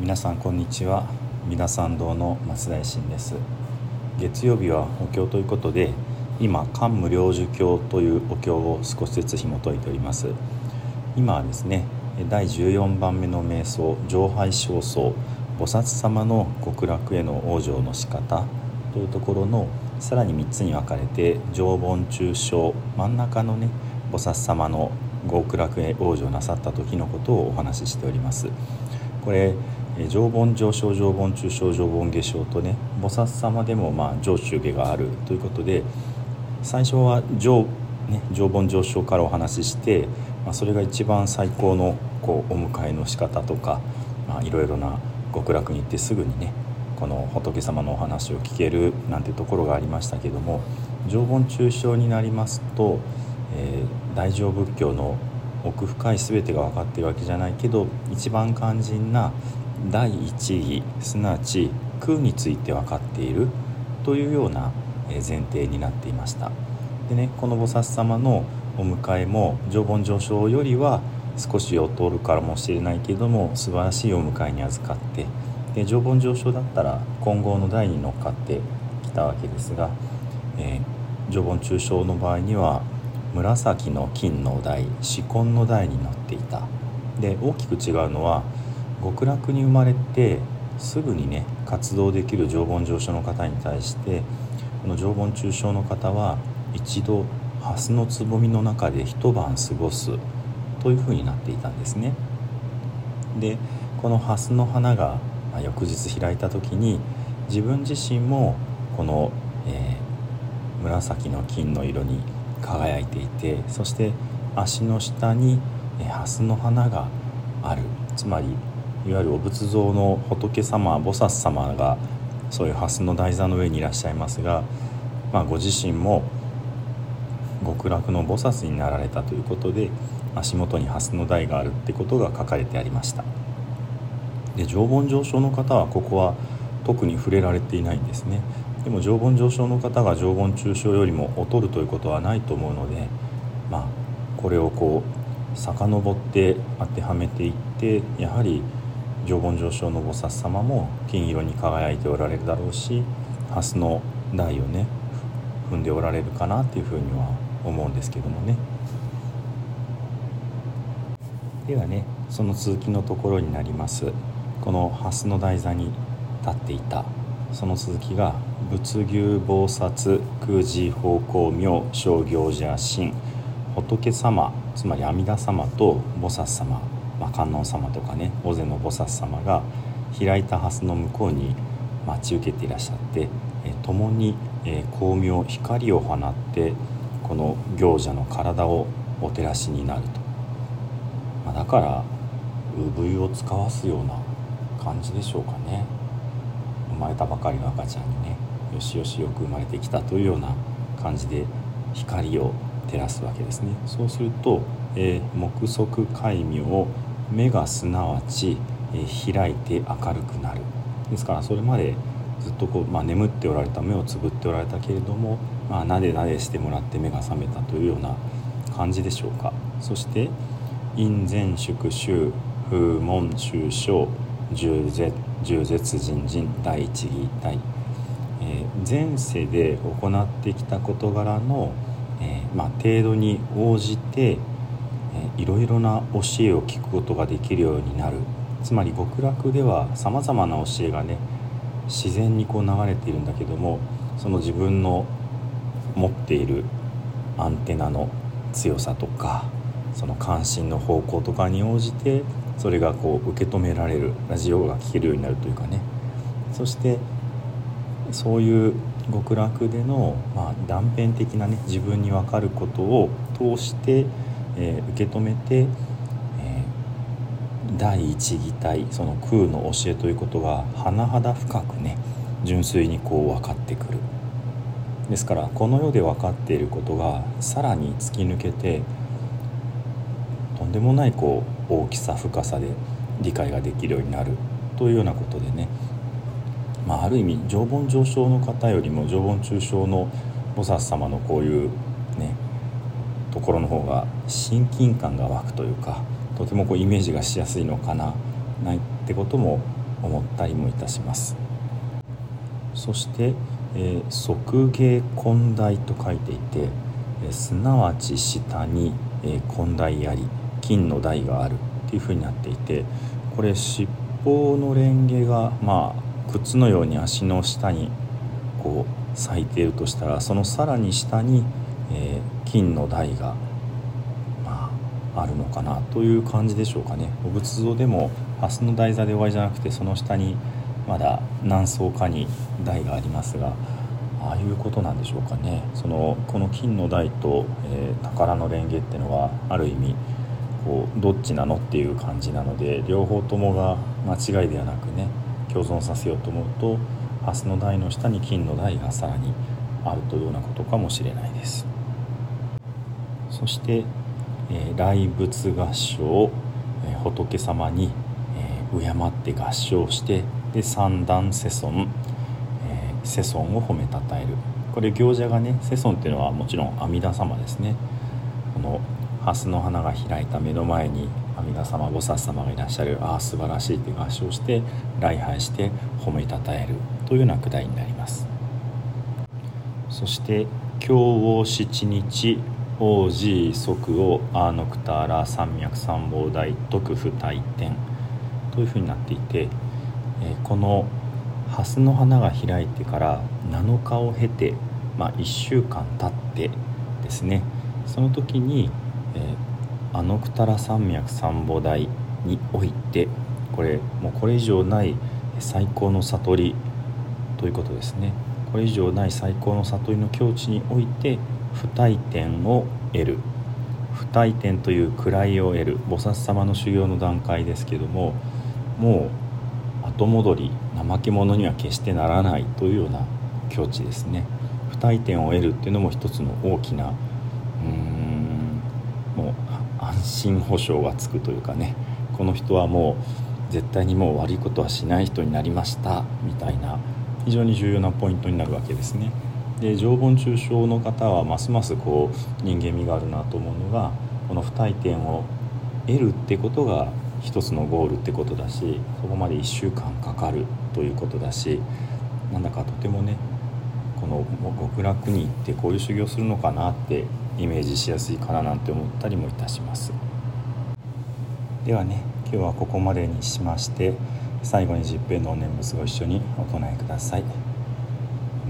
皆さんこんにちは。皆さん堂の松大臣です。月曜日はお経ということで今漢無量寿経というお経を少しずつ紐解いております。今はですね第14番目の瞑想上拝正僧菩薩様の極楽への往生の仕方というところのさらに3つに分かれて上盆中小真ん中のね菩薩様の極楽へ往生なさった時のことをお話ししております。これ上盆上昇上盆中小上盆下昇とね菩薩様でもまあ上中下があるということで最初は上,、ね、上盆上昇からお話しして、まあ、それが一番最高のこうお迎えの仕方とか、まあ、いろいろな極楽に行ってすぐにねこの仏様のお話を聞けるなんてところがありましたけども上盆中傷になりますと、えー、大乗仏教の奥深い全てが分かってるわけじゃないけど一番肝心な第一義すなわち空について分かっているというような前提になっていました。でねこの菩薩様のお迎えも常盆上昇よりは少し劣るからもしれないけれども素晴らしいお迎えに預かってで常盆上昇だったら混合の台に乗っかってきたわけですが、えー、常盆中傷の場合には紫の金の台紫根の台に乗っていた。で大きく違うのは極楽に生まれてすぐにね活動できる常盆上昇の方に対してこの常盆中傷の方は一度蓮のつぼみの中で一晩過ごすというふうになっていたんですね。でこの蓮の花が、翌日開いた時に自分自身もこの、えー、紫の金の色に輝いていてそして足の下に、え、蓮の花があるつまりいわゆるお仏像の仏様菩薩様がそういう蓮の台座の上にいらっしゃいますが、まあ、ご自身も極楽の菩薩になられたということで足元に蓮の台があるってことが書かれてありました。で常盆上昇の方はここは特に触れられていないんですねでも常盆上昇の方が常盆中傷よりも劣るということはないと思うのでまあこれをこう遡って当てはめていってやはり常盆上昇の菩薩様も金色に輝いておられるだろうし蓮の台をね踏んでおられるかなっていうふうには思うんですけどもね。ではねその続きのところになります。この蓮の台座に立っていたその続きが仏牛菩薩空寺方向明商行者神仏様つまり阿弥陀様と菩薩様、まあ、観音様とかね大勢の菩薩様が開いた蓮の向こうに待ち受けていらっしゃってえ共に、え光明光を放ってこの行者の体をお照らしになると、まあ、だから産湯を使わすような感じでしょうかね。生まれたばかりの赤ちゃんにねよしよしよく生まれてきたというような感じで光を照らすわけですね。そうすると、えー、目測戒名目がすなわち、え、開いて明るくなる。ですからそれまでずっとこう、まあ、眠っておられた目をつぶっておられたけれども、まあ、なでなでしてもらって目が覚めたというような感じでしょうか。そして「陰前宿衆風門中小重絶重絶人人第一義第、えー、前世で行ってきた事柄の、えー、まあ、程度に応じて、いろいろな教えを聞くことができるようになる。つまり極楽ではさまざまな教えがね自然にこう流れているんだけどもその自分の持っているアンテナの強さとかその関心の方向とかに応じてそれがこう受け止められるラジオが聴けるようになるというかね。そしてそういう極楽での、まあ、断片的なね自分に分かることを通して、えー、受け止めて、えー、第一義体その空の教えということが甚だ深くね純粋にこう分かってくる。ですからこの世で分かっていることがさらに突き抜けてとんでもないこう大きさ深さで理解ができるようになる。というようなことでね、まあ、ある意味常盆上昇の方よりも常盆中傷の菩薩様のこういうねところの方が親近感が湧くというかとてもこうイメージがしやすいのかなないってことも思ったりもいたします。そして、えー、即芸根台と書いていて、え、すなわち下に、えー、根台あり金の台があるっていうふうになっていてこれ尻尾のレンゲがまあ靴のように足の下にこう咲いているとしたらそのさらに下に、えー、金の台が、まあ、あるのかなという感じでしょうかね。お仏像でも蓮の台座で終わりじゃなくてその下にまだ何層かに台がありますがああいうことなんでしょうかね。そのこの金の台と、えー、宝の蓮華っていうのはある意味こうどっちなのっていう感じなので両方ともが間違いではなくね共存させようと思うと蓮の台の下に金の台がさらにあるというようなことかもしれないです。そして、えー、来仏合唱、えー、仏様に、えー、敬って合唱してで三段世尊、えー、世尊を褒めたたえる。これ行者がね世尊っていうのはもちろん阿弥陀様ですね。この蓮の花が開いた目の前に阿弥陀様菩薩様がいらっしゃるああ素晴らしいって合唱して礼拝して褒めたたえるというような句題になります。そして「今日を七日王子即をアーノクターラ山脈三宝大徳不大天」というふうになっていて、えこの蓮の花が開いてから7日を経て、まあ、1週間経ってですね。その時にえー、アノクタラ山脈三母台においてこれもうこれ以上ない最高の悟りということですね。これ以上ない最高の悟りの境地において不退転を得る。不退転という位を得る。菩薩様の修行の段階ですけどももう後戻り怠け者には決してならないというような境地ですね。不退転を得るっていうのも一つの大きなうーんもう安心保障がつくというかね。この人はもう絶対にもう悪いことはしない人になりましたみたいな非常に重要なポイントになるわけですね。で常盆中傷の方はますますこう人間味があるなと思うのがこの不退転を得るってことが一つのゴールってことだしそこまで1週間かかるということだしなんだかとてもねこの極楽に行ってこういう修行するのかなってイメージしやすいかななんて思ったりもいたします。ではね今日はここまでにしまして最後に十平のお念仏ご一緒にお唱えください。